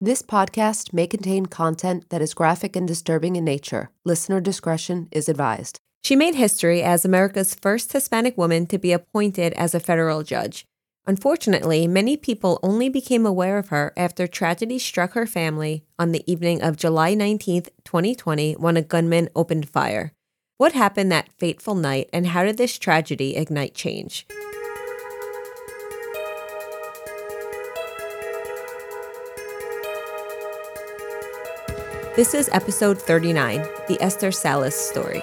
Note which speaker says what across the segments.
Speaker 1: This podcast may contain content that is graphic and disturbing in nature. Listener discretion is advised.
Speaker 2: She made history as America's first Hispanic woman to be appointed as a federal judge. Unfortunately, many people only became aware of her after tragedy struck her family on the evening of July 19, 2020, when a gunman opened fire. What happened that fateful night, and how did this tragedy ignite change? This is episode 39 The Esther Salas Story.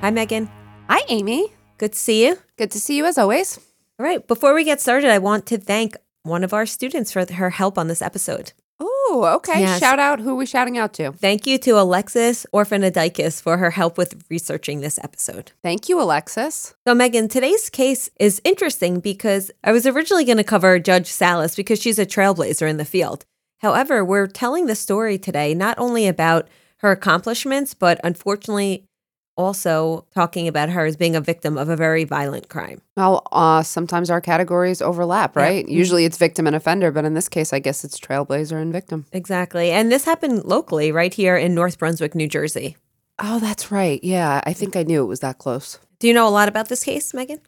Speaker 2: Hi, Meghan.
Speaker 1: Hi, Amy.
Speaker 2: Good to see you.
Speaker 1: Good to see you as always.
Speaker 2: All right, before we get started, I want to thank one of our students for her help on this episode.
Speaker 1: Oh, okay.
Speaker 2: Yes.
Speaker 1: Shout out. Who are we shouting out to?
Speaker 2: Thank you to Alexis Orphanoudakis for her help with researching this episode.
Speaker 1: Thank you, Alexis.
Speaker 2: So, Meghan, today's case is interesting because I was originally going to cover Judge Salas because she's a trailblazer in the field. However, we're telling the story today not only about her accomplishments, but unfortunately, also talking about her as being a victim of a very violent crime.
Speaker 1: Well, uh, sometimes our categories overlap,
Speaker 2: Yeah.
Speaker 1: right? Usually it's victim and offender, but in this case, I guess it's trailblazer and victim.
Speaker 2: Exactly. And this happened locally, right here in North Brunswick, New Jersey.
Speaker 1: Oh, that's right. Yeah, I think I knew it was that close.
Speaker 2: Do you know a lot about this case, Meghan?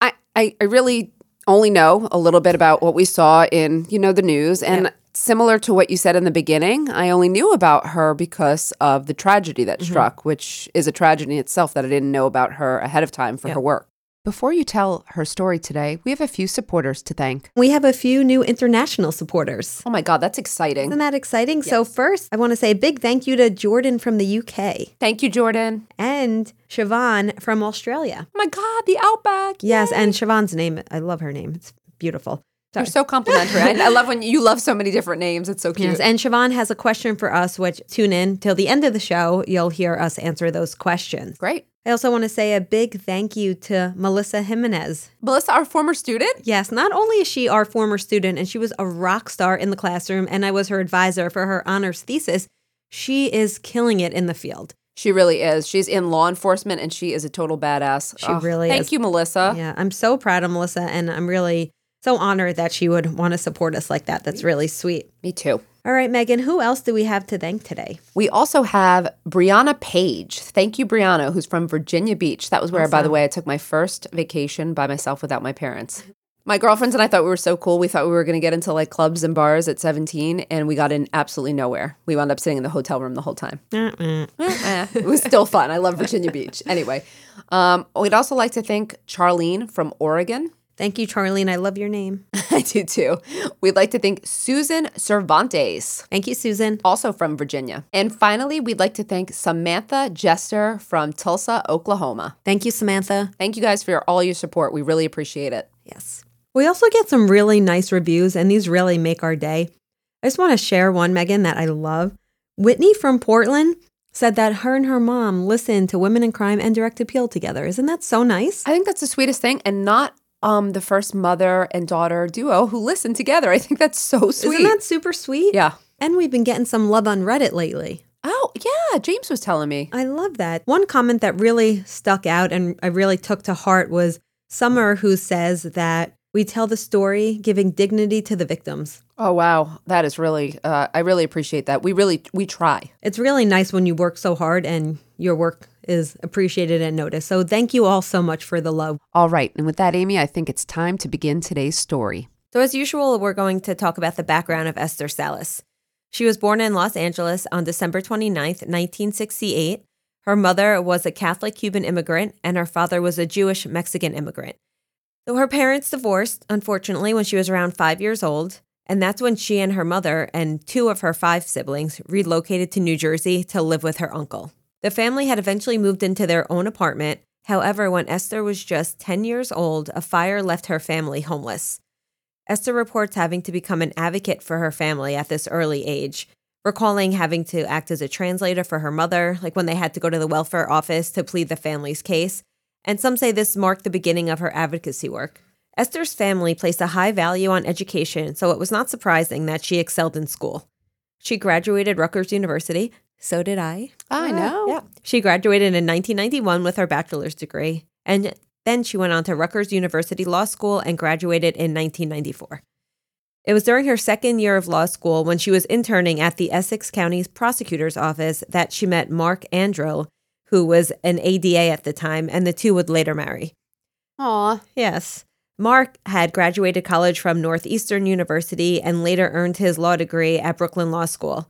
Speaker 1: I, I, I really only know a little bit about what we saw in, you know, the news. And
Speaker 2: Yeah.
Speaker 1: Similar to what you said in the beginning, I only knew about her because of the tragedy that mm-hmm. struck, which is a tragedy in itself that I didn't know about her ahead of time for
Speaker 2: Yeah.
Speaker 1: her work. Before you tell her story today, we have a few supporters to thank.
Speaker 2: We have a few new international supporters.
Speaker 1: Oh my God, that's exciting.
Speaker 2: Isn't that exciting? So, first, I want to say a big thank you to Jordan from the UK
Speaker 1: Thank you, Jordan.
Speaker 2: and Siobhan from Australia.
Speaker 1: Oh my God, the Outback.
Speaker 2: Yes, and Siobhan's name, I love her name. It's beautiful.
Speaker 1: You're so complimentary. I, I love when you love so many different names. It's so cute.
Speaker 2: Yes, and Siobhan has a question for us, which tune in till the end of the show. You'll hear us answer those questions.
Speaker 1: Great.
Speaker 2: I also want to say a big thank you to Melissa Jimenez.
Speaker 1: Melissa, our former student.
Speaker 2: Yes, not only is she our former student and she was a rock star in the classroom, and I was her advisor for her honors thesis, she is killing it in the field.
Speaker 1: She really is. She's in law enforcement and she is a total badass.
Speaker 2: She really
Speaker 1: thank
Speaker 2: is.
Speaker 1: you, Melissa.
Speaker 2: Yeah, I'm so proud of Melissa, and I'm really so honored that she would want to support us like that. That's really sweet.
Speaker 1: Me too.
Speaker 2: All right, Meghan, who else do we have to thank today?
Speaker 1: We also have Brianna Page. Thank you, Brianna, who's from Virginia Beach. That was where, by the way, I took my first vacation by myself without my parents. My girlfriends and I thought we were so cool. We thought we were going to get into like clubs and bars at 17, and we got in absolutely nowhere. We wound up sitting in the hotel room the whole time. Eh, it was still fun. I love Virginia Beach. Anyway, um, we'd also like to thank Charlene from Oregon.
Speaker 2: Thank you, Charlene. I love your name.
Speaker 1: I do too. We'd like to thank Susan Cervantes,
Speaker 2: Thank you, Susan.
Speaker 1: also from Virginia. And finally, we'd like to thank Samantha Jester from Tulsa, Oklahoma.
Speaker 2: Thank you, Samantha.
Speaker 1: Thank you guys for your, all your support. We really appreciate it.
Speaker 2: Yes. We also get some really nice reviews, and these really make our day. I just want to share one, Meghan, that I love. Whitney from Portland said that her and her mom listened to Women and Crime and Direct Appeal together. Isn't that so nice?
Speaker 1: I think that's the sweetest thing, and not um the first mother and daughter duo who listen together. I think that's so sweet.
Speaker 2: Isn't that super sweet?
Speaker 1: yeah.
Speaker 2: And we've been getting some love on Reddit lately.
Speaker 1: Oh yeah, James was telling me.
Speaker 2: I love that. One comment that really stuck out and I really took to heart was Summer, who says that we tell the story giving dignity to the victims.
Speaker 1: Oh wow, that is really. Uh, I really appreciate that. We really we try.
Speaker 2: It's really nice when you work so hard and your work is appreciated and noticed. So thank you all so much for the love.
Speaker 1: All right, and with that, Amy, I think it's time to begin today's story.
Speaker 2: So, as usual, we're going to talk about the background of Esther Salas. She was born in Los Angeles on December 29th, 1968. Her mother was a Catholic Cuban immigrant, and her father was a Jewish Mexican immigrant. So, her parents divorced, unfortunately, when she was around five years old. And that's when she and her mother and two of her five siblings relocated to New Jersey to live with her uncle. The family had eventually moved into their own apartment. However, when Esther was just 10 years old, a fire left her family homeless. Esther reports having to become an advocate for her family at this early age, recalling having to act as a translator for her mother, like when they had to go to the welfare office to plead the family's case, and some say this marked the beginning of her advocacy work. Esther's family placed a high value on education, so it was not surprising that she excelled in school. She graduated Rutgers University. So did I.
Speaker 1: I ah, know.
Speaker 2: Yeah. She graduated in 1991 with her bachelor's degree, and then she went on to Rutgers University Law School and graduated in 1994. It was during her second year of law school when she was interning at the Essex County Prosecutor's Office that she met Mark Anderl, who was an ADA at the time, and the two would later marry.
Speaker 1: Aw.
Speaker 2: Yes. Mark had graduated college from Northeastern University and later earned his law degree at Brooklyn Law School.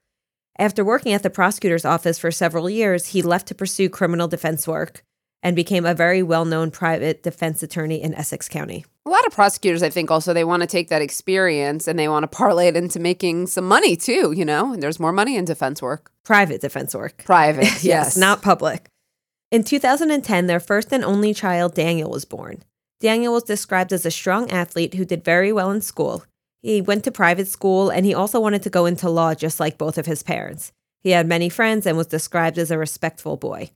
Speaker 2: After working at the prosecutor's office for several years, he left to pursue criminal defense work and became a very well known private defense attorney in Essex County.
Speaker 1: A lot of prosecutors, I think, also they want to take that experience and they want to parlay it into making some money too. You know, and there's more money in defense work.
Speaker 2: Private defense work.
Speaker 1: Private,
Speaker 2: yes,
Speaker 1: yes,
Speaker 2: not public. In 2010, their first and only child, Daniel, was born. Daniel was described as a strong athlete who did very well in school. He went to private school and he also wanted to go into law just like both of his parents. He had many friends and was described as a respectful boy.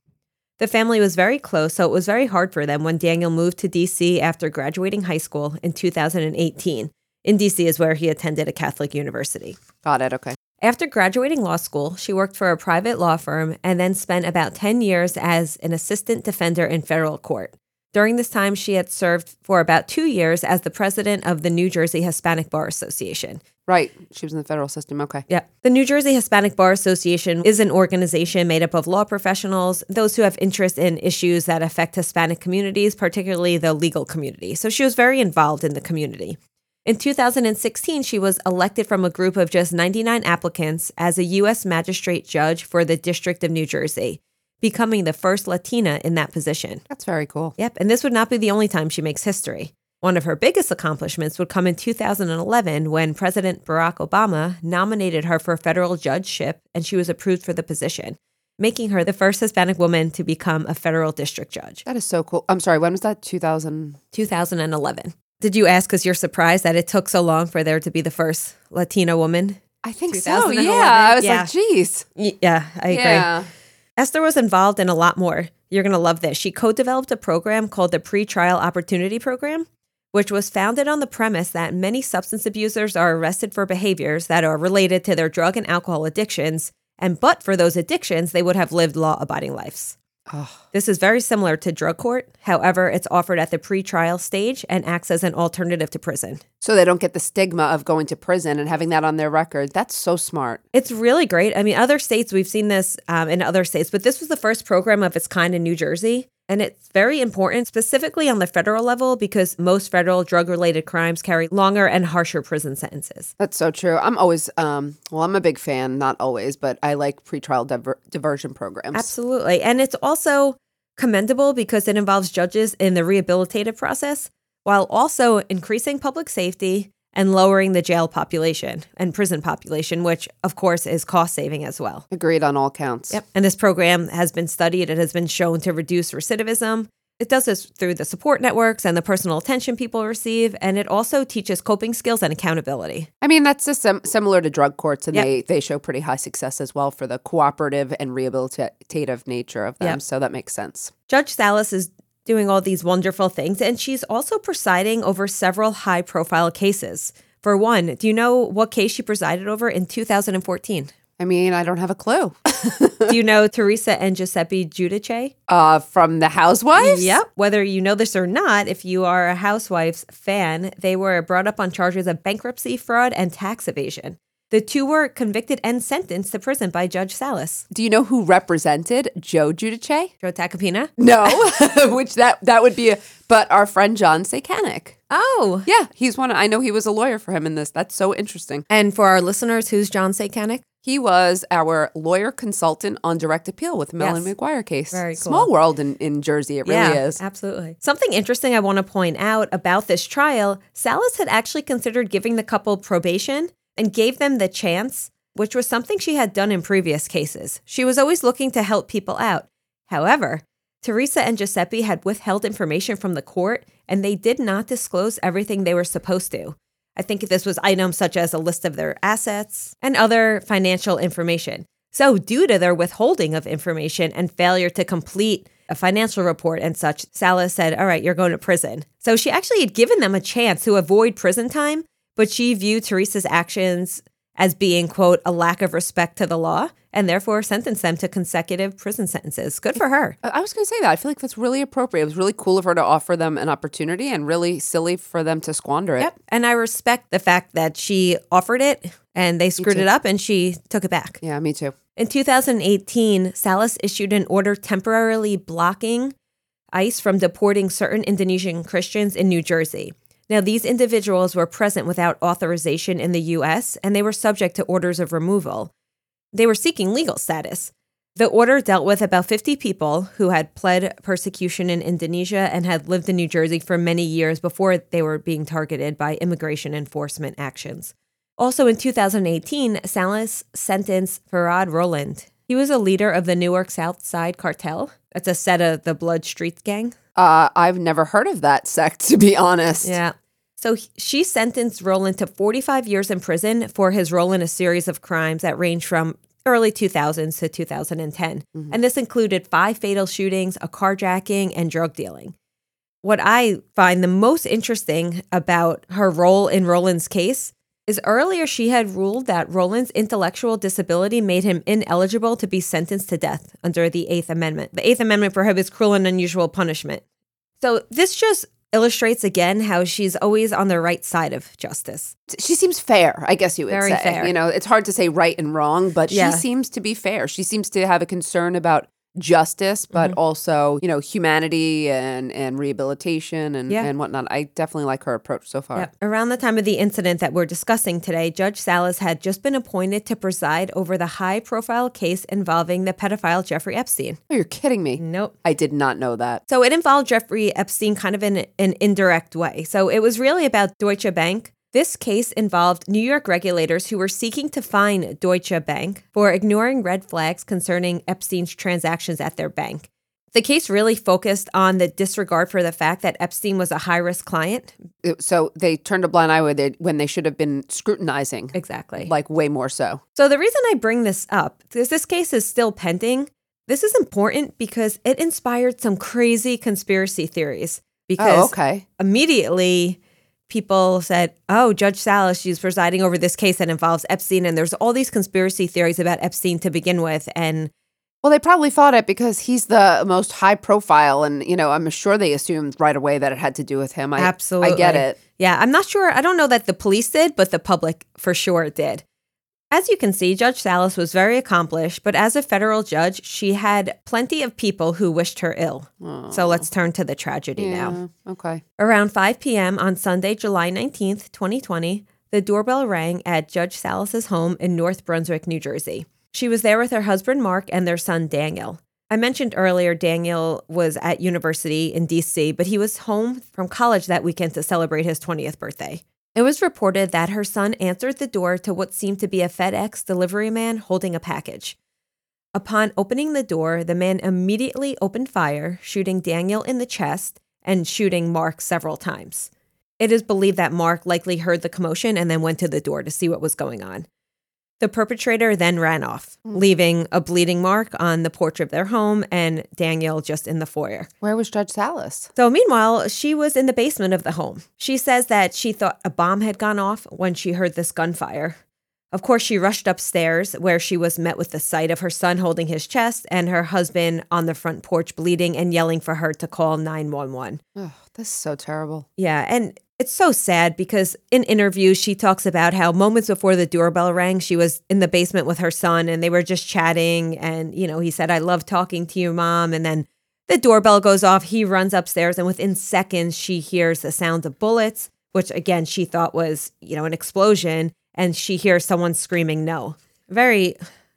Speaker 2: The family was very close, so it was very hard for them when Daniel moved to DC after graduating high school in 2018. In DC is where he attended a Catholic university.
Speaker 1: Got it. Okay.
Speaker 2: After graduating law school, she worked for a private law firm and then spent about 10 years as an assistant defender in federal court. During this time, she had served for about two years as the president of the New Jersey Hispanic Bar Association.
Speaker 1: Right. She was in the federal system. Okay.
Speaker 2: Yeah. The New Jersey Hispanic Bar Association is an organization made up of law professionals, those who have interest in issues that affect Hispanic communities, particularly the legal community. So she was very involved in the community. In 2016, she was elected from a group of just 99 applicants as a U.S. magistrate judge for the District of New Jersey, becoming the first Latina in that position.
Speaker 1: That's very cool.
Speaker 2: Yep, and this would not be the only time she makes history. One of her biggest accomplishments would come in 2011 when President Barack Obama nominated her for a federal judgeship and she was approved for the position, making her the first Hispanic woman to become a federal district judge.
Speaker 1: That is so cool. I'm sorry. When was that? 2000.
Speaker 2: 2011. Did you ask because you're surprised that it took so long for there to be the first Latina woman?
Speaker 1: I think so. Yeah. I was
Speaker 2: Yeah.
Speaker 1: like, geez.
Speaker 2: Yeah, I agree.
Speaker 1: Yeah.
Speaker 2: Esther was involved in a lot more. You're going to love this. She co developed a program called the Pretrial Opportunity Program, which was founded on the premise that many substance abusers are arrested for behaviors that are related to their drug and alcohol addictions, and but for those addictions, they would have lived law abiding lives.
Speaker 1: Oh,
Speaker 2: This is very similar to drug court. However, it's offered at the pretrial stage and acts as an alternative to prison.
Speaker 1: so they don't get the stigma of going to prison and having that on their record. That's so smart.
Speaker 2: It's really great. I mean, other states, we've seen this um, in other states, but this was the first program of its kind in New Jersey. And it's very important, specifically on the federal level, because most federal drug related crimes carry longer and harsher prison sentences.
Speaker 1: That's so true. I'm always, um, well, I'm a big fan, not always, but I like pretrial diver- diversion programs.
Speaker 2: Absolutely. And it's also commendable because it involves judges in the rehabilitative process while also increasing public safety and lowering the jail population and prison population, which of course is cost saving as well.
Speaker 1: Agreed on all counts.
Speaker 2: Yep. And this program has been studied. It has been shown to reduce recidivism. It does this through the support networks and the personal attention people receive. And it also teaches coping skills and accountability.
Speaker 1: I mean, that's just sim- similar to drug courts, and
Speaker 2: Yep.
Speaker 1: they, they show pretty high success as well for the cooperative and rehabilitative nature of them.
Speaker 2: Yep.
Speaker 1: So that makes sense.
Speaker 2: Judge Salas is doing all these wonderful things, and she's also presiding over several high profile cases. For one, do you know what case she presided over in 2014?
Speaker 1: I mean, I don't have a clue.
Speaker 2: do you know Teresa and Giuseppe Giudice?
Speaker 1: Uh, from the Housewives?
Speaker 2: Yep. Whether you know this or not, if you are a Housewives fan, they were brought up on charges of bankruptcy, fraud, and tax evasion. The two were convicted and sentenced to prison by Judge Salas.
Speaker 1: Do you know who represented Joe Giudice?
Speaker 2: Joe Tacopina?
Speaker 1: No, which that that would be, a, but our friend John Sakanik.
Speaker 2: Oh.
Speaker 1: Yeah, he's one. I know he was a lawyer for him in this. That's so interesting.
Speaker 2: And for our listeners, who's John Satanic?
Speaker 1: He was our lawyer consultant on direct appeal with the Melanie
Speaker 2: Yes.
Speaker 1: McGuire case.
Speaker 2: Very cool.
Speaker 1: Small world in, in Jersey. It really is.
Speaker 2: Absolutely. Something interesting I want to point out about this trial Salas had actually considered giving the couple probation and gave them the chance, which was something she had done in previous cases. She was always looking to help people out. However, Teresa and Giuseppe had withheld information from the court and they did not disclose everything they were supposed to. I think this was items such as a list of their assets and other financial information. So, due to their withholding of information and failure to complete a financial report and such, Salas said, All right, you're going to prison. So she actually had given them a chance to avoid prison time, but she viewed Teresa's actions as being, quote, a lack of respect to the law and therefore sentenced them to consecutive prison sentences. Good for her.
Speaker 1: I was going to say that. I feel like that's really appropriate. It was really cool of her to offer them an opportunity and really silly for them to squander it.
Speaker 2: Yep. And I respect the fact that she offered it and they screwed it up and she took it back.
Speaker 1: Yeah, me too.
Speaker 2: In 2018, Salas issued an order temporarily blocking ICE from deporting certain Indonesian Christians in New Jersey. Now, these individuals were present without authorization in the US and they were subject to orders of removal. They were seeking legal status. The order dealt with about 50 people who had pled persecution in Indonesia and had lived in New Jersey for many years before they were being targeted by immigration enforcement actions. Also in 2018, Salas sentenced Farad Roland. He was a leader of the Newark South Side Cartel. That's a set of the Blood Street Gang.
Speaker 1: Uh, I've never heard of that sect, to be honest.
Speaker 2: Yeah. So she sentenced Roland to 45 years in prison for his role in a series of crimes that range from early 2000s to 2010. Mm-hmm. And this included five fatal shootings, a carjacking, and drug dealing. What I find the most interesting about her role in Roland's case is earlier she had ruled that Roland's intellectual disability made him ineligible to be sentenced to death under the Eighth Amendment. The Eighth Amendment prohibits cruel and unusual punishment. So this just illustrates again how she's always on the right side of justice.
Speaker 1: She seems fair, I guess you would
Speaker 2: Very
Speaker 1: say.
Speaker 2: fair.
Speaker 1: You know, it's hard to say right and wrong, but
Speaker 2: Yeah.
Speaker 1: she seems to be fair. She seems to have a concern about justice, but
Speaker 2: Mm-hmm.
Speaker 1: also, you know, humanity and and rehabilitation and,
Speaker 2: Yeah.
Speaker 1: and whatnot. I definitely like her approach so far.
Speaker 2: Yep. Around the time of the incident that we're discussing today, Judge Salas had just been appointed to preside over the high profile case involving the pedophile Jeffrey Epstein.
Speaker 1: Oh, you're kidding me.
Speaker 2: Nope.
Speaker 1: I did not know that.
Speaker 2: So it involved Jeffrey Epstein kind of in an indirect way. So it was really about Deutsche Bank. This case involved New York regulators who were seeking to fine Deutsche Bank for ignoring red flags concerning Epstein's transactions at their bank. The case really focused on the disregard for the fact that Epstein was a high risk client.
Speaker 1: So they turned a blind eye when they, when they should have been scrutinizing,
Speaker 2: Exactly.
Speaker 1: like way more so.
Speaker 2: So the reason I bring this up is this case is still pending. This is important because it inspired some crazy conspiracy theories. Oh, because
Speaker 1: Oh, okay.
Speaker 2: immediately people said, "Oh, Judge Salas, she's presiding over this case that involves Epstein," and there's all these conspiracy theories about Epstein to begin with, and
Speaker 1: Well, they probably thought it because he's the most high profile, and you know, I'm sure they assumed right away that it had to do with him. I,
Speaker 2: Absolutely.
Speaker 1: I get it.
Speaker 2: Yeah, I'm not sure. I don't know that the police did, but the public for sure did. As you can see, Judge Salas was very accomplished, but as a federal judge, she had plenty of people who wished her ill. So let's turn to the tragedy now.
Speaker 1: Okay.
Speaker 2: Around 5 p.m. on Sunday, July 19th, 2020, the doorbell rang at Judge Salas's home in North Brunswick, New Jersey. She was there with her husband Mark and their son Daniel. I mentioned earlier Daniel was at university in DC, but he was home from college that weekend to celebrate his 20th birthday. It was reported that her son answered the door to what seemed to be a FedEx delivery man holding a package. Upon opening the door, the man immediately opened fire, shooting Daniel in the chest and shooting Mark several times. It is believed that Mark likely heard the commotion and then went to the door to see what was going on. The perpetrator then ran off, mm. leaving a bleeding mark on the porch of their home and Daniel just in the foyer.
Speaker 1: Where was Judge Salas?
Speaker 2: So, meanwhile, she was in the basement of the home. She says that she thought a bomb had gone off when she heard this gunfire. Of course, she rushed upstairs where she was met with the sight of her son holding his chest and her husband on the front porch bleeding and yelling for her to call 911.
Speaker 1: Oh, this is so terrible.
Speaker 2: Yeah, and it's so sad because in interviews she talks about how moments before the doorbell rang, she was in the basement with her son and they were just chatting and you know, he said I love talking to you, mom, and then the doorbell goes off, he runs upstairs and within seconds she hears the sound of bullets, which again she thought was, you know, an explosion. And she hears someone screaming no. Very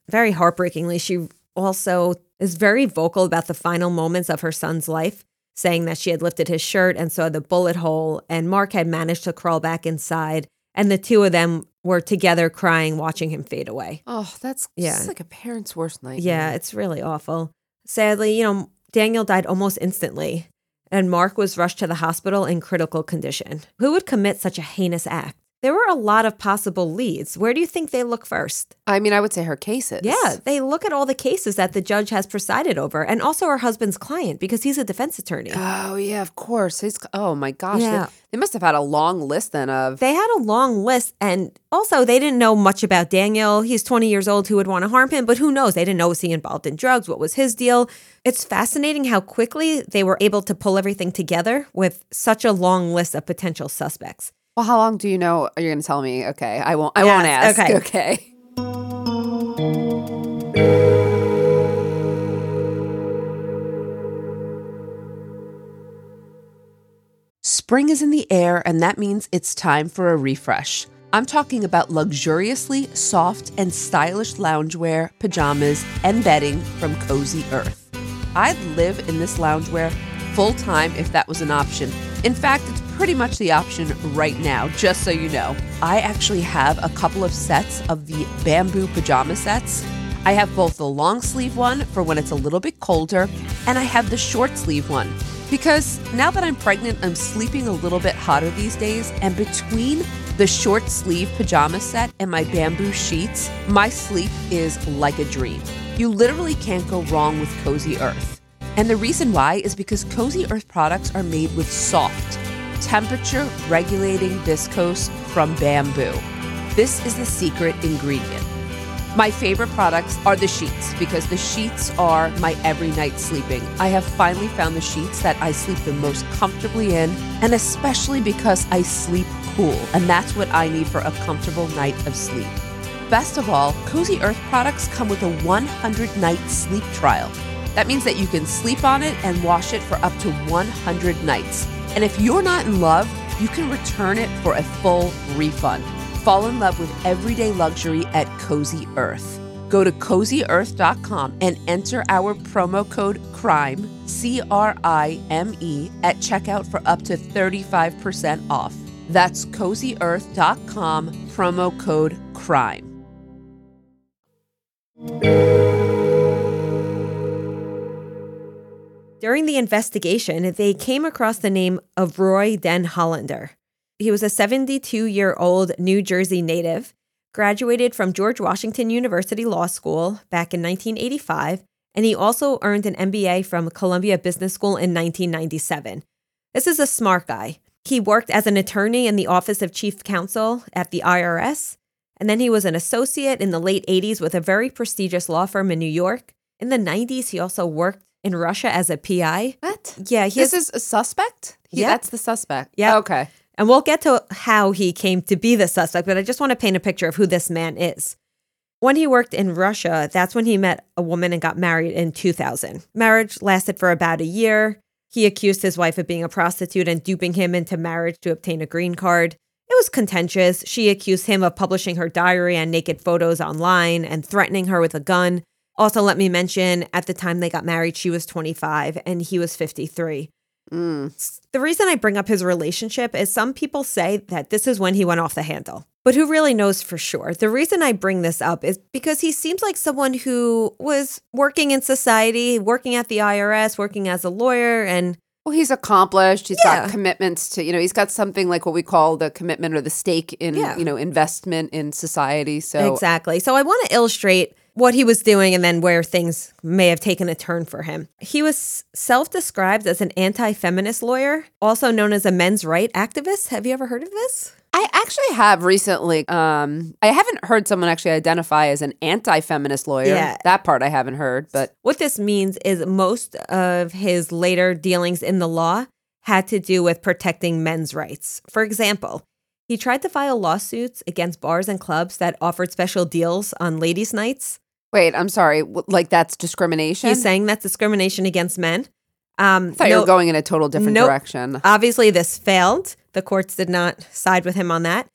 Speaker 2: very heartbreakingly, she also is very vocal about the final moments of her son's life saying that she had lifted his shirt and saw the bullet hole, and Mark had managed to crawl back inside. And the two of them were together crying, watching him fade away.
Speaker 1: Oh, that's
Speaker 2: Yeah.
Speaker 1: like a parent's worst nightmare.
Speaker 2: Yeah, it's really awful. Sadly, you know, Daniel died almost instantly, and Mark was rushed to the hospital in critical condition. Who would commit such a heinous act? There were a lot of possible leads. Where do you think they look first?
Speaker 1: I mean, I would say her cases.
Speaker 2: Yeah, they look at all the cases that the judge has presided over and also her husband's client because he's a defense attorney.
Speaker 1: Oh, yeah, of course. He's, oh, my gosh.
Speaker 2: Yeah.
Speaker 1: They, they must have had a long list then of.
Speaker 2: They had a long list, and also they didn't know much about Daniel. He's 20 years old. Who would want to harm him? But who knows? They didn't know was he involved in drugs? What was his deal? It's fascinating how quickly they were able to pull everything together with such a long list of potential suspects.
Speaker 1: Well, how long do you know? You're going to tell me. Okay. I won't, I
Speaker 2: Yes,
Speaker 1: won't ask.
Speaker 2: okay.
Speaker 1: okay. Spring is in the air, and that means it's time for a refresh. I'm talking about luxuriously soft and stylish loungewear, pajamas, and bedding from Cozy Earth. I'd live in this loungewear full time if that was an option. In fact, it's pretty much the option right now, just so you know. I actually have a couple of sets of the bamboo pajama sets. I have both the long sleeve one for when it's a little bit colder, and I have the short sleeve one. Because now that I'm pregnant, I'm sleeping a little bit hotter these days, and between the short sleeve pajama set and my bamboo sheets, my sleep is like a dream. You literally can't go wrong with Cozy Earth. And the reason why is because Cozy Earth products are made with soft, temperature regulating viscose from bamboo. This is the secret ingredient. My favorite products are the sheets because the sheets are my every night sleeping. I have finally found the sheets that I sleep the most comfortably in, and especially because I sleep cool, and that's what I need for a comfortable night of sleep. Best of all, Cozy Earth products come with a 100 night sleep trial. That means that you can sleep on it and wash it for up to 100 nights. And if you're not in love, you can return it for a full refund. Fall in love with everyday luxury at Cozy Earth. Go to cozyearth.com and enter our promo code CRIME, C R I M E, at checkout for up to 35% off. That's cozyearth.com, promo code CRIME.
Speaker 2: During the investigation, they came across the name of Roy Den Hollander. He was a 72 year old New Jersey native, graduated from George Washington University Law School back in 1985, and he also earned an MBA from Columbia Business School in 1997. This is a smart guy. He worked as an attorney in the Office of Chief Counsel at the IRS, and then he was an associate in the late 80s with a very prestigious law firm in New York. In the 90s, he also worked in Russia as a PI.
Speaker 1: What?
Speaker 2: Yeah, he
Speaker 1: This
Speaker 2: has,
Speaker 1: is a suspect? He-
Speaker 2: Yep.
Speaker 1: That's the suspect.
Speaker 2: Yeah,
Speaker 1: Okay.
Speaker 2: and we'll get to how he came to be the suspect, but I just want to paint a picture of who this man is. When he worked in Russia, that's when he met a woman and got married in 2000. Marriage lasted for about a year. He accused his wife of being a prostitute and duping him into marriage to obtain a green card. It was contentious. She accused him of publishing her diary and naked photos online and threatening her with a gun. Also, let me mention at the time they got married, she was 25 and he was 53.
Speaker 1: Mm.
Speaker 2: The reason I bring up his relationship is some people say that this is when he went off the handle. But who really knows for sure? The reason I bring this up is because he seems like someone who was working in society, working at the IRS, working as a lawyer, and
Speaker 1: Well, he's accomplished. He's
Speaker 2: Yeah.
Speaker 1: got commitments to, you know, he's got something like what we call the commitment or the stake in,
Speaker 2: Yeah.
Speaker 1: you know, investment in society. So
Speaker 2: Exactly. So I want to illustrate what he was doing and then where things may have taken a turn for him. He was self described as an anti feminist lawyer, also known as a men's right activist. Have you ever heard of this?
Speaker 1: I actually have recently. Um, I haven't heard someone actually identify as an anti-feminist lawyer.
Speaker 2: Yeah.
Speaker 1: That part I haven't heard, but
Speaker 2: What this means is most of his later dealings in the law had to do with protecting men's rights. For example, he tried to file lawsuits against bars and clubs that offered special deals on ladies' nights.
Speaker 1: Wait, I'm sorry. Like that's discrimination.
Speaker 2: He's saying that's discrimination against men. Um,
Speaker 1: I thought you
Speaker 2: no-
Speaker 1: were going in a total different
Speaker 2: Nope.
Speaker 1: direction.
Speaker 2: Obviously, this failed. The courts did not side with him on that.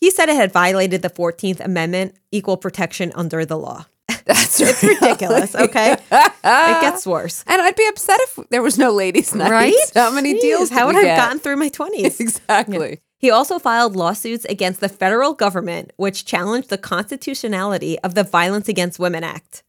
Speaker 2: He said it had violated the 14th Amendment, equal protection under the law.
Speaker 1: That's
Speaker 2: It's ridiculous, okay? it gets worse.
Speaker 1: And I'd be upset if there was no ladies' night.
Speaker 2: Right?
Speaker 1: How many
Speaker 2: Jeez,
Speaker 1: deals?
Speaker 2: How would I have gotten through my 20s?
Speaker 1: exactly?
Speaker 2: He also filed lawsuits against the federal government, which challenged the constitutionality of the Violence Against Women Act.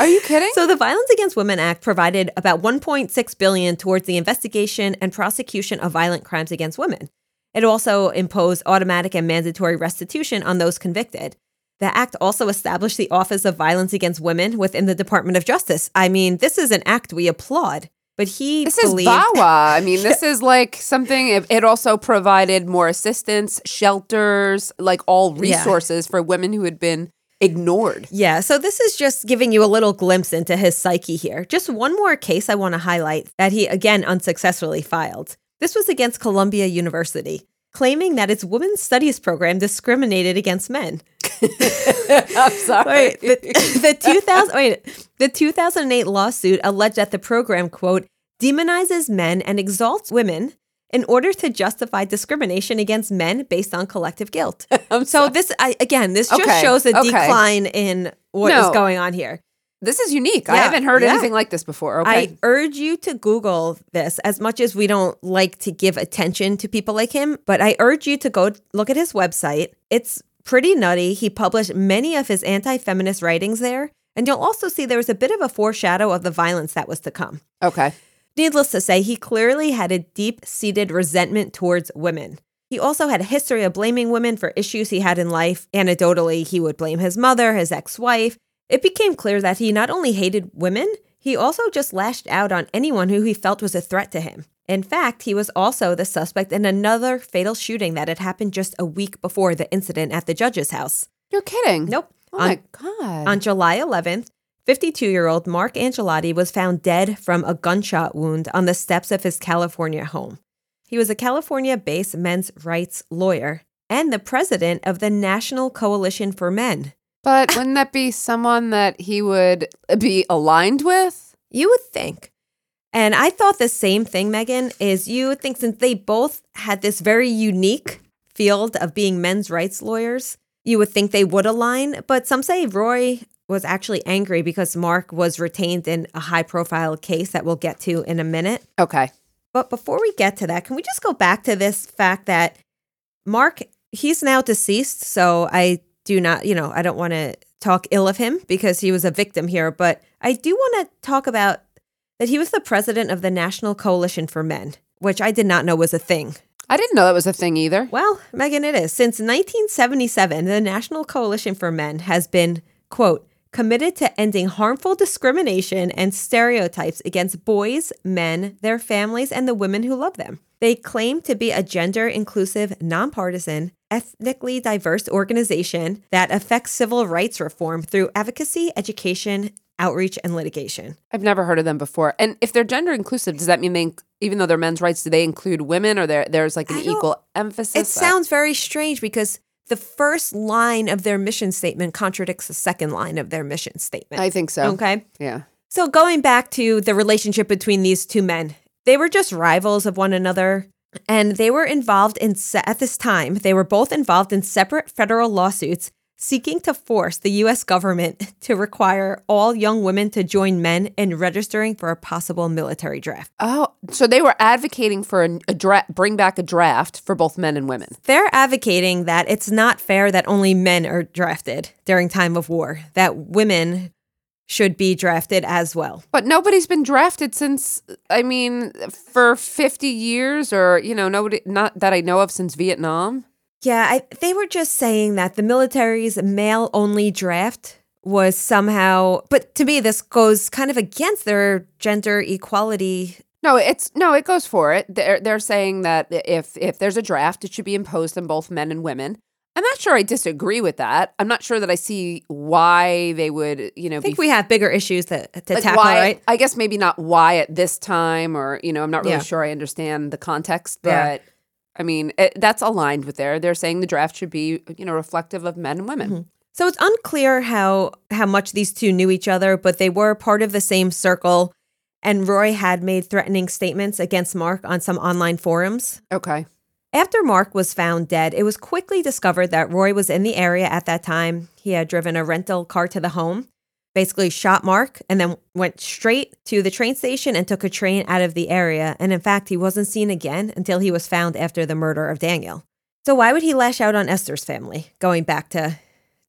Speaker 1: Are you kidding?
Speaker 2: So the Violence Against Women Act provided about 1.6 billion towards the investigation and prosecution of violent crimes against women. It also imposed automatic and mandatory restitution on those convicted. The act also established the Office of Violence Against Women within the Department of Justice. I mean, this is an act we applaud. But he
Speaker 1: This
Speaker 2: believed,
Speaker 1: is VAWA. I mean, this is like something. It, it also provided more assistance, shelters, like all
Speaker 2: Yeah.
Speaker 1: resources for women who had been ignored.
Speaker 2: Yeah, so this is just giving you a little glimpse into his psyche here. Just one more case I want to highlight that he again unsuccessfully filed. This was against Columbia University, claiming that its women's studies program discriminated against men.
Speaker 1: I'm sorry.
Speaker 2: Wait, the, the 2000 wait, the 2008 lawsuit alleged that the program quote demonizes men and exalts women in order to justify discrimination against men based on collective guilt. So this I, again, this just
Speaker 1: Okay,
Speaker 2: shows a
Speaker 1: okay.
Speaker 2: decline in what is
Speaker 1: No.
Speaker 2: going on here.
Speaker 1: This is unique. I haven't heard
Speaker 2: yeah.
Speaker 1: anything like this before. Okay.
Speaker 2: I urge you to Google this as much as we don't like to give attention to people like him, but I urge you to go look at his website. It's pretty nutty. He published many of his anti feminist writings there. And you'll also see there was a bit of a foreshadow of the violence that was to come.
Speaker 1: okay.
Speaker 2: Needless to say, he clearly had a deep seated resentment towards women. He also had a history of blaming women for issues he had in life. Anecdotally, he would blame his mother, his ex wife. It became clear that he not only hated women, he also just lashed out on anyone who he felt was a threat to him. In fact, he was also the suspect in another fatal shooting that had happened just a week before the incident at the judge's house.
Speaker 1: You're kidding.
Speaker 2: Nope.
Speaker 1: Oh
Speaker 2: On-
Speaker 1: my god.
Speaker 2: On July 11th, 52 year old Mark Angelucci was found dead from a gunshot wound on the steps of his California home. He was a California based men's rights lawyer and the president of the National Coalition for Men.
Speaker 1: But wouldn't that be someone that he would be aligned with?
Speaker 2: You would think. And I thought the same thing, Meghan, is you would think since they both had this very unique field of being men's rights lawyers, you would think they would align. But some say Roy was actually angry because Mark was retained in a high profile case that we'll get to in a minute.
Speaker 1: Okay.
Speaker 2: But before we get to that, can we just go back to this fact that Mark, he's now deceased. So I do not, you know, I don't want to talk ill of him because he was a victim here. But I do want to talk about that he was the president of the National Coalition for Men, which I did not know was a thing.
Speaker 1: I didn't know that was a thing either.
Speaker 2: Well, Meghan, it is. Since 1977, the National Coalition for Men has been, quote, committed to ending harmful discrimination and stereotypes against boys, men, their families, and the women who love them. They claim to be a gender inclusive, nonpartisan, ethnically diverse organization that affects civil rights reform through advocacy, education, outreach, and litigation.
Speaker 1: I've never heard of them before. And if they're gender inclusive, does that mean they, even though they're men's rights, do they include women or there's like an equal emphasis?
Speaker 2: It sounds very strange because the first line of their mission statement contradicts the second line of their mission statement.
Speaker 1: I think so.
Speaker 2: Okay.
Speaker 1: Yeah.
Speaker 2: So going back to the relationship between these two men, they were just rivals of one another. And they were involved in, se- at this time, they were both involved in separate federal lawsuits seeking to force the US government to require all young women to join men in registering for a possible military draft.
Speaker 1: Oh, so they were advocating for a, a dra- bring back a draft for both men and women.
Speaker 2: They're advocating that it's not fair that only men are drafted during time of war, that women should be drafted as well.
Speaker 1: But nobody's been drafted since I mean for 50 years or you know nobody not that I know of since Vietnam.
Speaker 2: Yeah, I, they were just saying that the military's male only draft was somehow, but to me, this goes kind of against their gender equality.
Speaker 1: No, it's no, it goes for it. They're they're saying that if if there's a draft, it should be imposed on both men and women. I'm not sure I disagree with that. I'm not sure that I see why they would, you know,
Speaker 2: I think
Speaker 1: be
Speaker 2: we have bigger issues to, to
Speaker 1: like
Speaker 2: tackle,
Speaker 1: why,
Speaker 2: right?
Speaker 1: I guess maybe not why at this time, or you know, I'm not really
Speaker 2: Yeah.
Speaker 1: sure I understand the context, but
Speaker 2: Yeah.
Speaker 1: I mean, it, that's aligned with there. They're saying the draft should be, you know, reflective of men and women.
Speaker 2: Mm-hmm. So it's unclear how how much these two knew each other, but they were part of the same circle. And Roy had made threatening statements against Mark on some online forums.
Speaker 1: Okay.
Speaker 2: After Mark was found dead, it was quickly discovered that Roy was in the area at that time. He had driven a rental car to the home, basically shot Mark, and then went straight to the train station and took a train out of the area. And in fact, he wasn't seen again until he was found after the murder of Daniel. So, why would he lash out on Esther's family? Going back to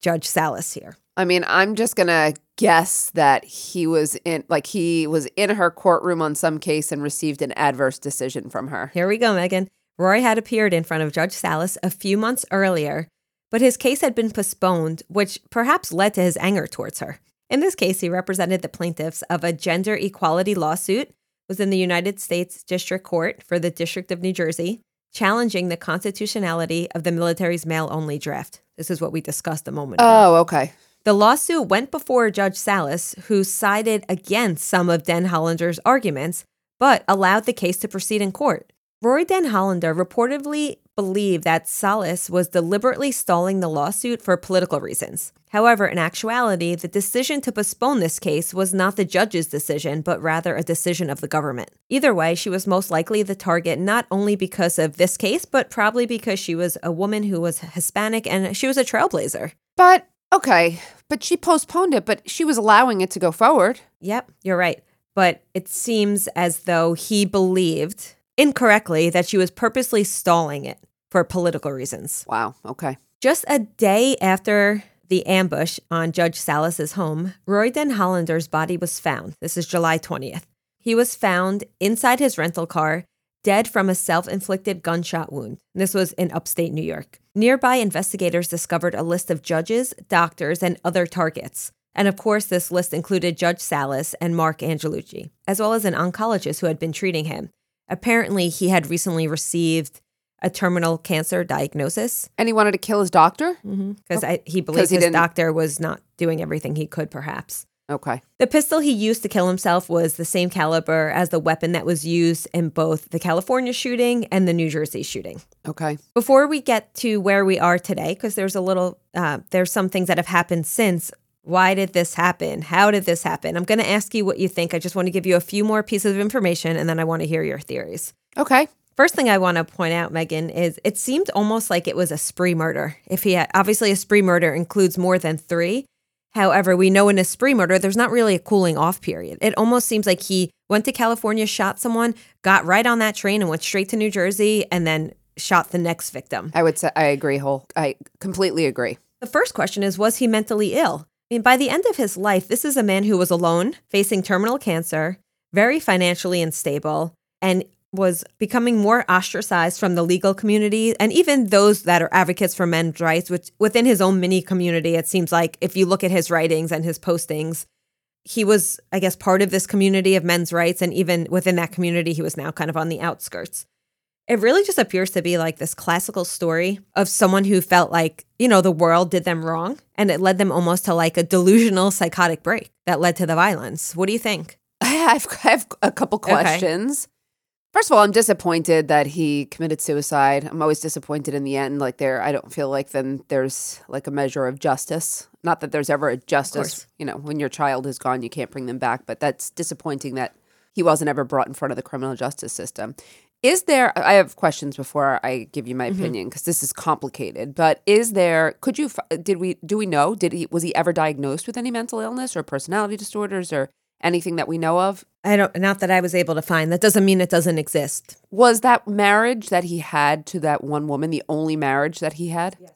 Speaker 2: Judge Salas here.
Speaker 1: I mean, I'm just gonna guess that he was in, like, he was in her courtroom on some case and received an adverse decision from her.
Speaker 2: Here we go, Meghan. Roy had appeared in front of Judge Salas a few months earlier, but his case had been postponed, which perhaps led to his anger towards her. In this case, he represented the plaintiffs of a gender equality lawsuit was in the United States District Court for the District of New Jersey, challenging the constitutionality of the military's male-only draft. This is what we discussed a moment ago.
Speaker 1: Oh, okay.
Speaker 2: The lawsuit went before Judge Salas, who sided against some of Den Hollander's arguments, but allowed the case to proceed in court. Roy Den Hollander reportedly believed that Salas was deliberately stalling the lawsuit for political reasons. However, in actuality, the decision to postpone this case was not the judge's decision, but rather a decision of the government. Either way, she was most likely the target not only because of this case, but probably because she was a woman who was Hispanic and she was a trailblazer.
Speaker 1: But okay, but she postponed it, but she was allowing it to go forward.
Speaker 2: Yep, you're right. But it seems as though he believed incorrectly that she was purposely stalling it for political reasons.
Speaker 1: Wow. Okay.
Speaker 2: Just a day after the ambush on Judge Salas's home, Roy Den Hollander's body was found. This is July 20th. He was found inside his rental car, dead from a self inflicted gunshot wound. This was in upstate New York. Nearby investigators discovered a list of judges, doctors, and other targets. And of course, this list included Judge Salas and Mark Angelucci, as well as an oncologist who had been treating him. Apparently, he had recently received a terminal cancer diagnosis
Speaker 1: And he wanted to kill his doctor?
Speaker 2: because he believed
Speaker 1: he
Speaker 2: his
Speaker 1: didn't-
Speaker 2: doctor was not doing everything he could, perhaps.
Speaker 1: Okay.
Speaker 2: The pistol he used to kill himself was the same caliber as the weapon that was used in both the California shooting and the New Jersey shooting.
Speaker 1: Okay.
Speaker 2: Before we get to where we are today, because there's a little, uh, there's some things that have happened since. Why did this happen? How did this happen? I'm going to ask you what you think. I just want to give you a few more pieces of information and then I want to hear your theories.
Speaker 1: Okay.
Speaker 2: First thing I want to point out, Meghan, is it seemed almost like it was a spree murder. If he had, obviously, a spree murder includes more than three. However, we know in a spree murder, there's not really a cooling off period. It almost seems like he went to California, shot someone, got right on that train, and went straight to New Jersey, and then shot the next victim.
Speaker 1: I would say I agree whole. I completely agree.
Speaker 2: The first question is Was he mentally ill? Mean, by the end of his life, this is a man who was alone, facing terminal cancer, very financially unstable, and was becoming more ostracized from the legal community and even those that are advocates for men's rights, which within his own mini community, it seems like if you look at his writings and his postings, he was, I guess, part of this community of men's rights. And even within that community, he was now kind of on the outskirts. It really just appears to be like this classical story of someone who felt like, you know, the world did them wrong and it led them almost to like a delusional psychotic break that led to the violence. What do you think?
Speaker 1: I have, I have a couple questions. First of all, I'm disappointed that he committed suicide. I'm always disappointed in the end. Like there, I don't feel like then there's like a measure of justice. Not that there's ever a justice. You know, when your child is gone, you can't bring them back. But that's disappointing that he wasn't ever brought in front of the criminal justice system. Is there? I have questions before I give you my mm-hmm. opinion because this is complicated. But is there? Could you? Did we? Do we know? Did he? Was he ever diagnosed with any mental illness or personality disorders or anything that we know of?
Speaker 2: I don't, not that I was able to find. That doesn't mean it doesn't exist.
Speaker 1: Was that marriage that he had to that one woman the only marriage that he had? Yes.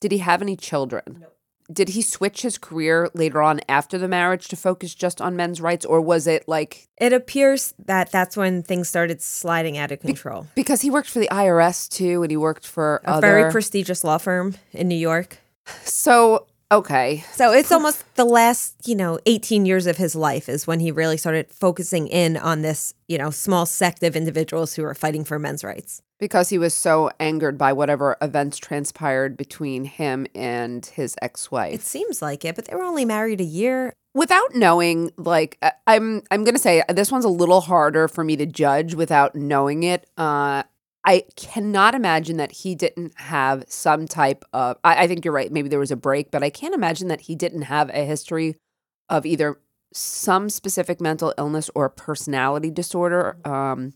Speaker 1: Did he have any children? No. Did he switch his career later on after the marriage to focus just on men's rights, or was it like
Speaker 2: It appears that that's when things started sliding out of control.
Speaker 1: because he worked for the IRS too, and he worked for
Speaker 2: A
Speaker 1: other?
Speaker 2: very prestigious law firm in New York.
Speaker 1: so okay,
Speaker 2: So it's almost the last, you know, 18 years of his life is when he really started focusing in on this, you know, small sect of individuals who are fighting for men's rights.
Speaker 1: Because he was so angered by whatever events transpired between him and his ex-wife.
Speaker 2: It seems like it, but they were only married a year.
Speaker 1: without knowing like I- i'm i'm gonna say this one's a little harder for me to judge without knowing it uh i cannot imagine that he didn't have some type of I, I think you're right maybe there was a break but i can't imagine that he didn't have a history of either some specific mental illness or personality disorder um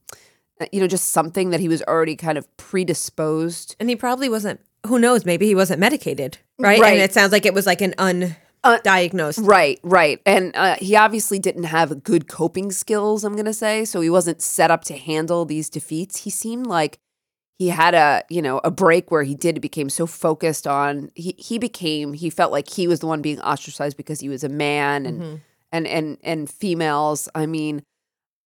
Speaker 1: you know just something that he was already kind of predisposed
Speaker 2: And he probably wasn't, who knows, maybe he wasn't medicated, right?
Speaker 1: Right.
Speaker 2: And it sounds like it was like an undiagnosed.
Speaker 1: Right, right. And uh, he obviously didn't have good coping skills, I'm going to say. So he wasn't set up to handle these defeats. He seemed like he had a, you know, a break where he did became so focused on he he became he felt like he was the one being ostracized because he was a man and
Speaker 2: Mhm.
Speaker 1: and and and females, I mean,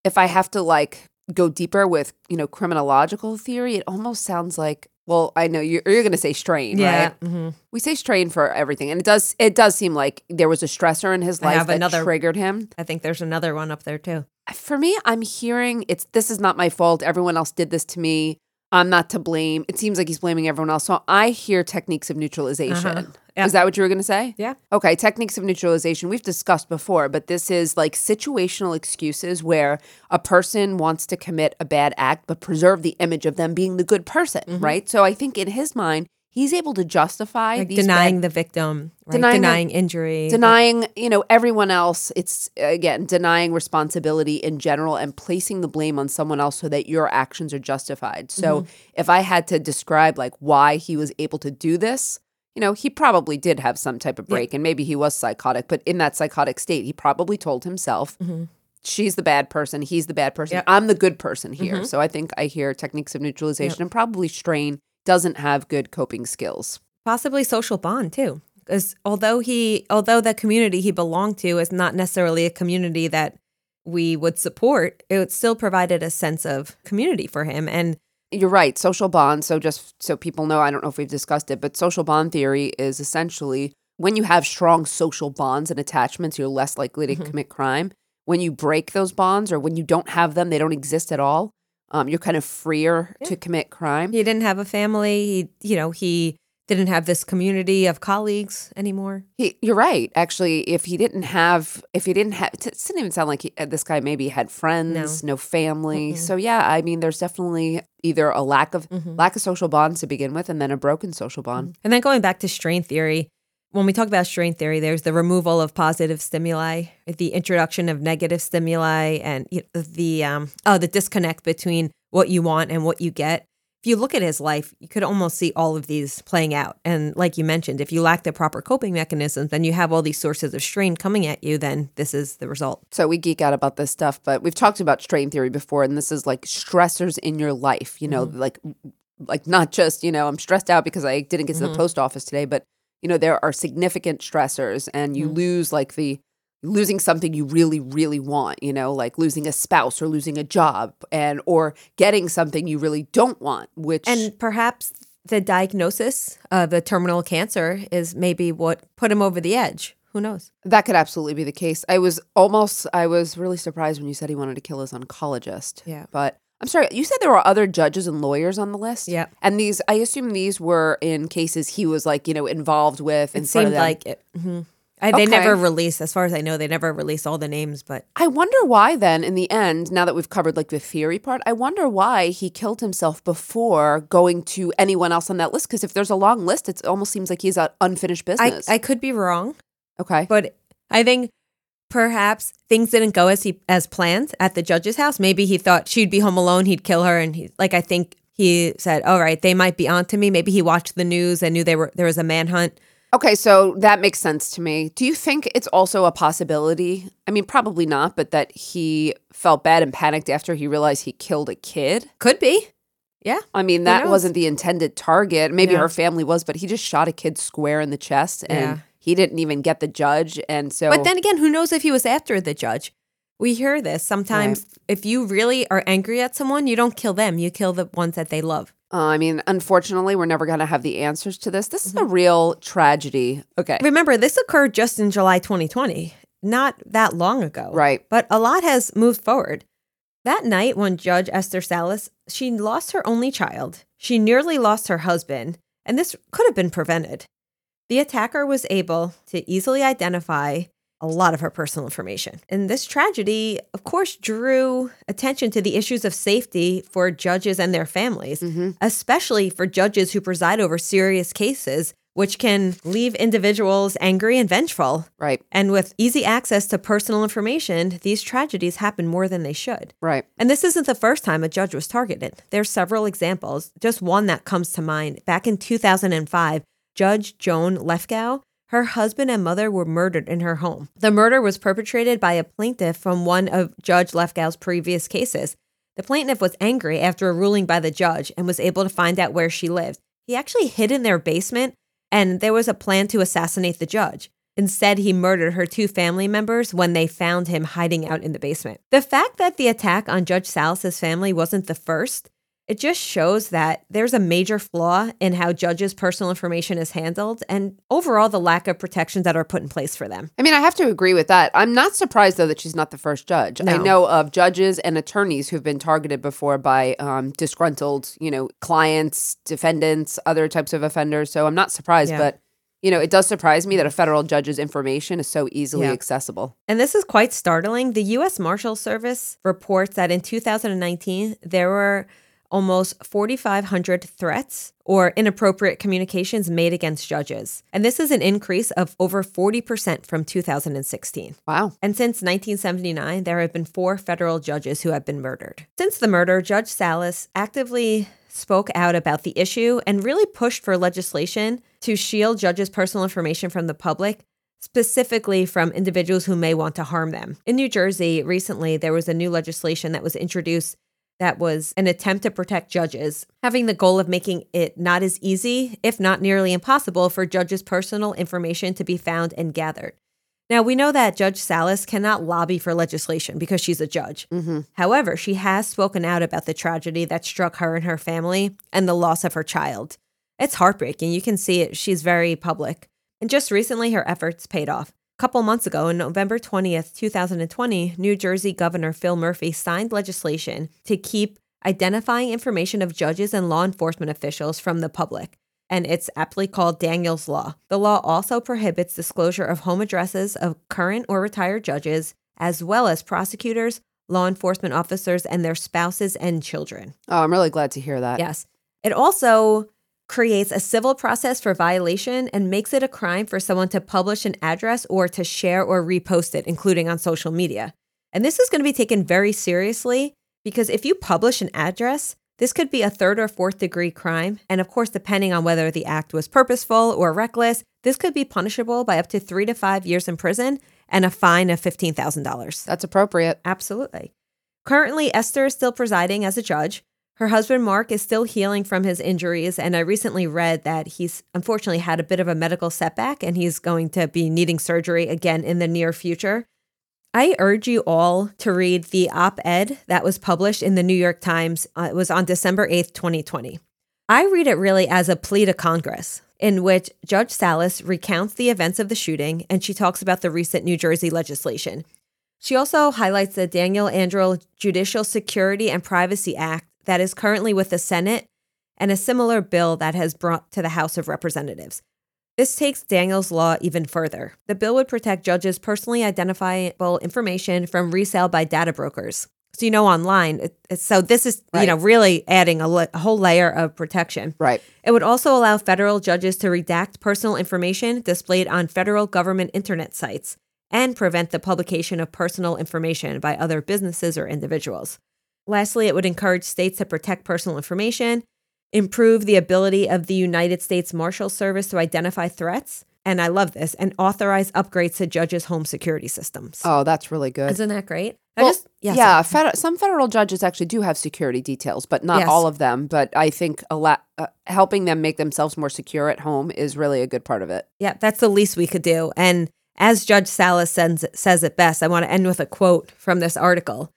Speaker 1: if I have to like go deeper with, you know, criminological theory, it almost sounds like well, I know you're, you're going to say strain,
Speaker 2: Yeah.
Speaker 1: right?
Speaker 2: hmm
Speaker 1: We say strain for everything, and it does it does seem like there was a stressor in his life that
Speaker 2: another-
Speaker 1: triggered him.
Speaker 2: I think there's another one up there too.
Speaker 1: For me, I'm hearing it's this is not my fault. Everyone else did this to me. I'm not to blame. It seems like he's blaming everyone else. So I hear techniques of neutralization.
Speaker 2: Uh-huh. Yeah.
Speaker 1: Is that what you were going to say?
Speaker 2: Yeah.
Speaker 1: Okay, techniques of neutralization we've discussed before, but this is like situational excuses where a person wants to commit a bad act but preserve the image of them being the good person,
Speaker 2: Mm-hmm.
Speaker 1: right? So I think in his mind, he's able to justify
Speaker 2: Like denying
Speaker 1: bad,
Speaker 2: the victim, right?
Speaker 1: Denying
Speaker 2: denying,
Speaker 1: the-
Speaker 2: injury.
Speaker 1: denying, you know, everyone else. It's again denying responsibility in general and placing the blame on someone else so that your actions are justified. So
Speaker 2: Mm-hmm.
Speaker 1: if I had to describe like why he was able to do this, you know, he probably did have some type of break and maybe he was psychotic, but in that psychotic state, he probably told himself, mm-hmm. she's the bad person, he's the bad person,
Speaker 2: Yep.
Speaker 1: I'm the good person here. Mm-hmm. So I think I hear techniques of neutralization and probably strain doesn't have good coping skills.
Speaker 2: possibly social bond too because although he although the community he belonged to is not necessarily a community that we would support it still provided a sense of community for him and
Speaker 1: You're right. Social bond. So, just so people know, I don't know if we've discussed it, but social bond theory is essentially when you have strong social bonds and attachments, you're less likely to commit crime. When you break those bonds or when you don't have them, they don't exist at all, um, you're kind of freer to commit crime.
Speaker 2: he didn't have a family he you know he didn't have this community of colleagues anymore
Speaker 1: He, you're right. Actually, if he didn't have, if he didn't have, it didn't even sound like he, uh, this guy maybe had friends, no, family. So yeah, I mean, there's definitely either a lack of lack of social bonds to begin with, and then a broken social bond.
Speaker 2: and then going back to strain theory when we talk about strain theory there's the removal of positive stimuli the introduction of negative stimuli and the um oh the disconnect between what you want and what you get if you look at his life, you could almost see all of these playing out. And like you mentioned, if you lack the proper coping mechanisms, then you have all these sources of strain coming at you, then this is the result.
Speaker 1: So we geek out about this stuff, but we've talked about strain theory before, and this is like stressors in your life. You know, mm-hmm. like like not just you know I'm stressed out because I didn't get to the mm-hmm. post office today, but you know there are significant stressors, and you mm-hmm. lose like the losing something you really really want you know like losing a spouse or losing a job and or getting something you really don't want which
Speaker 2: And perhaps the diagnosis of a terminal cancer is maybe what put him over the edge. Who knows?
Speaker 1: that could absolutely be the case i was almost i was really surprised when you said he wanted to kill his oncologist
Speaker 2: Yeah.
Speaker 1: but i'm sorry you said there were other judges and lawyers on the list
Speaker 2: Yeah.
Speaker 1: and these i assume these were in cases he was like you know involved with
Speaker 2: It seemed like it. mhm. I, they
Speaker 1: Okay.
Speaker 2: never release, as far as I know, they never release all the names, but
Speaker 1: I wonder why then in the end, now that we've covered like the theory part, I wonder why he killed himself before going to anyone else on that list. Because if there's a long list, it almost seems like he's got unfinished
Speaker 2: I,
Speaker 1: business.
Speaker 2: I could be wrong.
Speaker 1: okay.
Speaker 2: But I think perhaps things didn't go as he as planned at the judge's house. Maybe he thought she'd be home alone, he'd kill her, and he like I think he said, "All right, they might be onto me." Maybe he watched the news and knew they were there was a manhunt.
Speaker 1: Okay, so that makes sense to me. Do you think it's also a possibility? I mean, probably not, but that he felt bad and panicked after he realized he killed a kid?
Speaker 2: Could be, yeah.
Speaker 1: I mean, that wasn't the intended target. Maybe
Speaker 2: Yeah.
Speaker 1: her family was, but he just shot a kid square in the chest and
Speaker 2: Yeah.
Speaker 1: he didn't even get the judge. And so,
Speaker 2: But then again, who knows if he was after the judge? We hear this sometimes. If you really are angry at someone, you don't kill them; you kill the ones that they love.
Speaker 1: Uh, I mean, unfortunately, we're never going to have the answers to this. This is
Speaker 2: Mm-hmm.
Speaker 1: a real tragedy. Okay.
Speaker 2: Remember, this occurred just in July 2020, not that long ago.
Speaker 1: Right.
Speaker 2: But a lot has moved forward. That night, when Judge Esther Salas, she lost her only child. She nearly lost her husband, and this could have been prevented. The attacker was able to easily identify a lot of her personal information. And this tragedy, of course, drew attention to the issues of safety for judges and their families, mm-hmm. especially for judges who preside over serious cases, which can leave individuals angry and vengeful.
Speaker 1: Right.
Speaker 2: And with easy access to personal information, these tragedies happen more than they should.
Speaker 1: Right.
Speaker 2: And this isn't the first time a judge was targeted. There's several examples. Just one that comes to mind. Back in 2005, Judge Joan Lefkow, her husband and mother were murdered in her home. The murder was perpetrated by a plaintiff from one of Judge Lefkow's previous cases. The plaintiff was angry after a ruling by the judge and was able to find out where she lived. He actually hid in their basement, and there was a plan to assassinate the judge. Instead, he murdered her two family members when they found him hiding out in the basement. The fact that the attack on Judge Salas's family wasn't the first it just shows that there's a major flaw in how judges' personal information is handled and overall the lack of protections that are put in place for them.
Speaker 1: I mean, I have to agree with that. I'm not surprised, though, that she's not the first judge. No. I know of judges and attorneys who've been targeted before by um, disgruntled, you know, clients, defendants, other types of offenders. So I'm not surprised, yeah. but you know, it does surprise me that a federal judge's information is so easily yeah. accessible.
Speaker 2: And this is quite startling. The U.S. Marshal Service reports that in 2019, there were almost 4,500 threats or inappropriate communications made against judges. And this is an increase of over 40% from 2016.
Speaker 1: Wow.
Speaker 2: And since 1979, there have been four federal judges who have been murdered. Since the murder, Judge Salas actively spoke out about the issue and really pushed for legislation to shield judges' personal information from the public specifically from individuals who may want to harm them. In New Jersey, recently, there was a new legislation that was introduced that was an attempt to protect judges, having the goal of making it not as easy, if not nearly impossible, for judges' personal information to be found and gathered. Now, we know that Judge Salas cannot lobby for legislation because she's a judge. Mm-hmm. However, she has spoken out about the tragedy that struck her and her family and the loss of her child. It's heartbreaking. You can see it. She's very public. And just recently, her efforts paid off couple months ago, on November 20th, 2020, New Jersey Governor Phil Murphy signed legislation to keep identifying information of judges and law enforcement officials from the public. And it's aptly called Daniels Law. The law also prohibits disclosure of home addresses of current or retired judges, as well as prosecutors, law enforcement officers, and their spouses and children.
Speaker 1: Oh, I'm really glad to hear that.
Speaker 2: Yes. It also creates a civil process for violation and makes it a crime for someone to publish an address or to share or repost it, including on social media. And this is going to be taken very seriously because if you publish an address, this could be a third or fourth degree crime. And of course, depending on whether the act was purposeful or reckless, this could be punishable by up to three to five years in prison and a fine of $15,000.
Speaker 1: That's appropriate.
Speaker 2: Absolutely. Currently, Esther is still presiding as a judge. Her husband, Mark, is still healing from his injuries. And I recently read that he's unfortunately had a bit of a medical setback and he's going to be needing surgery again in the near future. I urge you all to read the op ed that was published in the New York Times. Uh, it was on December 8th, 2020. I read it really as a plea to Congress, in which Judge Salas recounts the events of the shooting and she talks about the recent New Jersey legislation. She also highlights the Daniel Anderl Judicial Security and Privacy Act that is currently with the Senate and a similar bill that has brought to the House of Representatives. This takes Daniel's law even further. The bill would protect judges' personally identifiable information from resale by data brokers. So you know online. It, so this is right. you know really adding a, a, whole layer of protection.
Speaker 1: Right.
Speaker 2: It would also allow federal judges to redact personal information displayed on federal government internet sites and prevent the publication of personal information by other businesses or individuals. Lastly, it would encourage states to protect personal information, improve the ability of the United States Marshal Service to identify threats, and I love this, and authorize upgrades to judges' home security systems.
Speaker 1: Oh, that's really good.
Speaker 2: Isn't that great?
Speaker 1: Well, just, yeah, yeah fed- some federal judges actually do have security details, but not yes. all of them. But I think a lot, uh, helping them make themselves more secure at home is really a good part of it.
Speaker 2: Yeah, that's the least we could do. And as Judge Salas sends, says it best, I want to end with a quote from this article.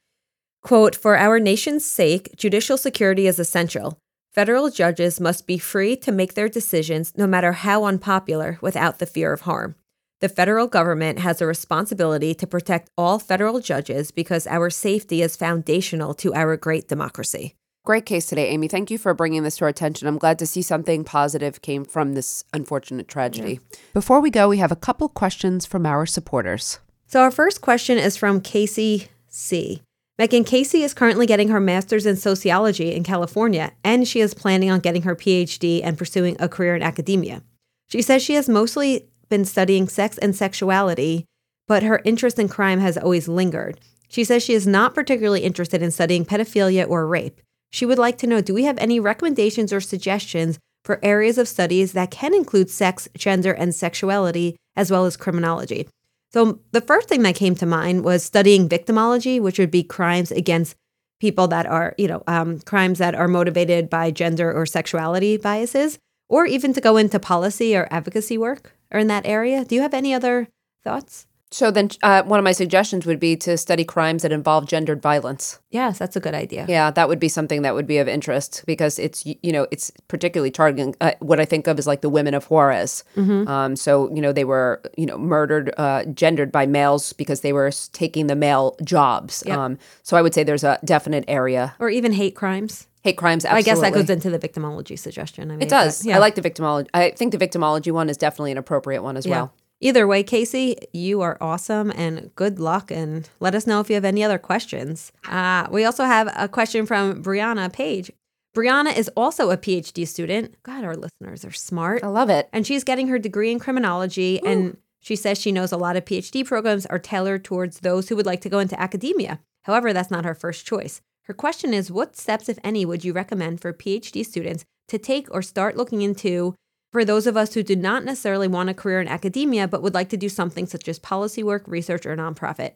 Speaker 2: Quote For our nation's sake, judicial security is essential. Federal judges must be free to make their decisions, no matter how unpopular, without the fear of harm. The federal government has a responsibility to protect all federal judges because our safety is foundational to our great democracy.
Speaker 1: Great case today, Amy. Thank you for bringing this to our attention. I'm glad to see something positive came from this unfortunate tragedy. Yeah. Before we go, we have a couple questions from our supporters.
Speaker 2: So, our first question is from Casey C. Meghan Casey is currently getting her master's in sociology in California, and she is planning on getting her PhD and pursuing a career in academia. She says she has mostly been studying sex and sexuality, but her interest in crime has always lingered. She says she is not particularly interested in studying pedophilia or rape. She would like to know do we have any recommendations or suggestions for areas of studies that can include sex, gender, and sexuality, as well as criminology? So the first thing that came to mind was studying victimology, which would be crimes against people that are, you know, um, crimes that are motivated by gender or sexuality biases, or even to go into policy or advocacy work or in that area. Do you have any other thoughts?
Speaker 1: So then, uh, one of my suggestions would be to study crimes that involve gendered violence.
Speaker 2: Yes, that's a good idea.
Speaker 1: Yeah, that would be something that would be of interest because it's you know it's particularly targeting uh, what I think of as like the women of Juarez.
Speaker 2: Mm-hmm.
Speaker 1: Um, so you know they were you know murdered, uh, gendered by males because they were taking the male jobs.
Speaker 2: Yep.
Speaker 1: Um, so I would say there's a definite area
Speaker 2: Or even hate crimes.
Speaker 1: hate crimes.
Speaker 2: I guess that goes into the victimology suggestion. I mean,
Speaker 1: It does.
Speaker 2: but, yeah.
Speaker 1: I like the victimology. I think the victimology one is definitely an appropriate one as
Speaker 2: Yeah.
Speaker 1: well.
Speaker 2: Either way, Casey, you are awesome and good luck. And let us know if you have any other questions. Uh, we also have a question from Brianna Page. Brianna is also a PhD student. God, our listeners are smart.
Speaker 1: I love it.
Speaker 2: And she's getting her degree in criminology. And she says she knows a lot of PhD programs are tailored towards those who would like to go into academia. However, that's not her first choice. Her question is What steps, if any, would you recommend for PhD students to take or start looking into for those of us who do not necessarily want a career in academia but would like to do something such as policy work, research, or nonprofit?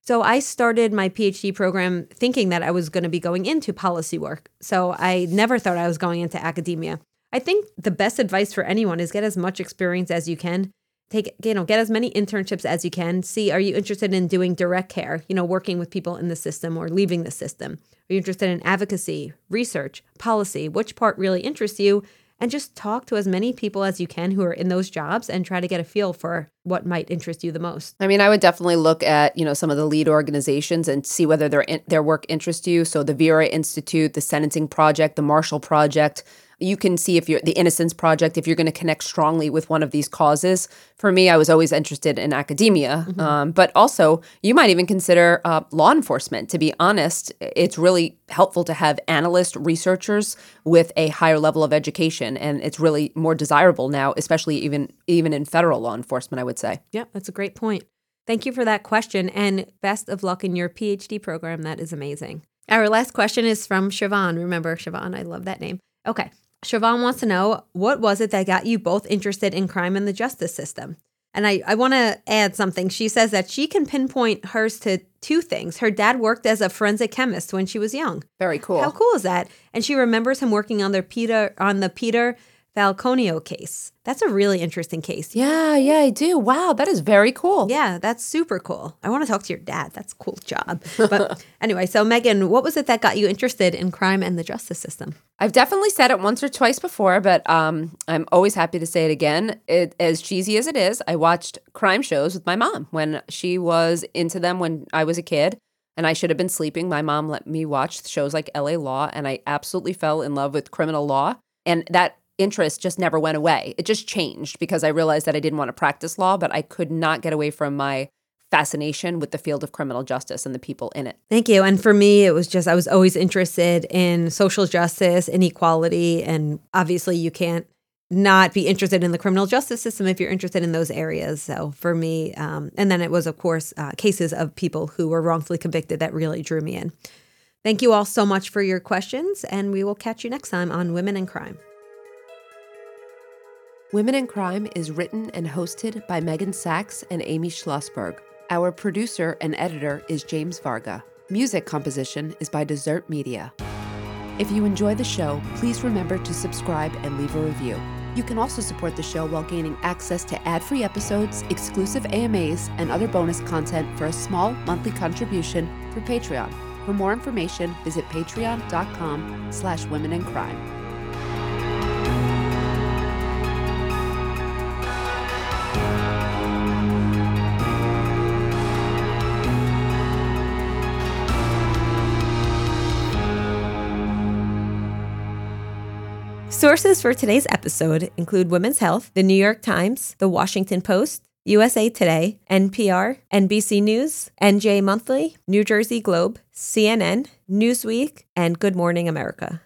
Speaker 2: So I started my PhD program thinking that I was going to be going into policy work. So I never thought I was going into academia. I think the best advice for anyone is get as much experience as you can. Take, you know, get as many internships as you can. See, are you interested in doing direct care, you know, working with people in the system or leaving the system? Are you interested in advocacy, research, policy? Which part really interests you? And just talk to as many people as you can who are in those jobs and try to get a feel for what might interest you the most.
Speaker 1: I mean, I would definitely look at you know some of the lead organizations and see whether their their work interests you. So the Vera Institute, the Sentencing Project, the Marshall Project. You can see if you're the Innocence Project if you're going to connect strongly with one of these causes. For me, I was always interested in academia, um, but also you might even consider uh, law enforcement. To be honest, it's really helpful to have analyst researchers with a higher level of education, and it's really more desirable now, especially even even in federal law enforcement. I would say.
Speaker 2: Yeah, that's a great point. Thank you for that question and best of luck in your PhD program. That is amazing. Our last question is from Siobhan. Remember, Siobhan, I love that name. Okay. Siobhan wants to know what was it that got you both interested in crime and the justice system? And I, I want to add something. She says that she can pinpoint hers to two things. Her dad worked as a forensic chemist when she was young.
Speaker 1: Very cool.
Speaker 2: How cool is that? And she remembers him working on the Peter on the Peter Falconio case. That's a really interesting case.
Speaker 1: Yeah, yeah, I do. Wow, that is very cool.
Speaker 2: Yeah, that's super cool. I want to talk to your dad. That's a cool job. But anyway, so Meghan, what was it that got you interested in crime and the justice system?
Speaker 1: I've definitely said it once or twice before, but um, I'm always happy to say it again. It, as cheesy as it is, I watched crime shows with my mom when she was into them when I was a kid, and I should have been sleeping. My mom let me watch shows like LA Law, and I absolutely fell in love with criminal law. And that interest just never went away. It just changed because I realized that I didn't want to practice law, but I could not get away from my fascination with the field of criminal justice and the people in it.
Speaker 2: Thank you. And for me, it was just I was always interested in social justice, inequality, and obviously you can't not be interested in the criminal justice system if you're interested in those areas. So for me, um, and then it was of course uh, cases of people who were wrongfully convicted that really drew me in. Thank you all so much for your questions, and we will catch you next time on Women and Crime.
Speaker 1: Women and Crime is written and hosted by Meghan Sacks and Amy Shlosberg. Our producer and editor is James Varga. Music composition is by Dessert Media. If you enjoy the show, please remember to subscribe and leave a review. You can also support the show while gaining access to ad-free episodes, exclusive AMAs, and other bonus content for a small monthly contribution through Patreon. For more information, visit patreon.com slash women and crime.
Speaker 2: Sources for today's episode include Women's Health, The New York Times, The Washington Post, USA Today, NPR, NBC News, NJ Monthly, New Jersey Globe, CNN, Newsweek, and Good Morning America.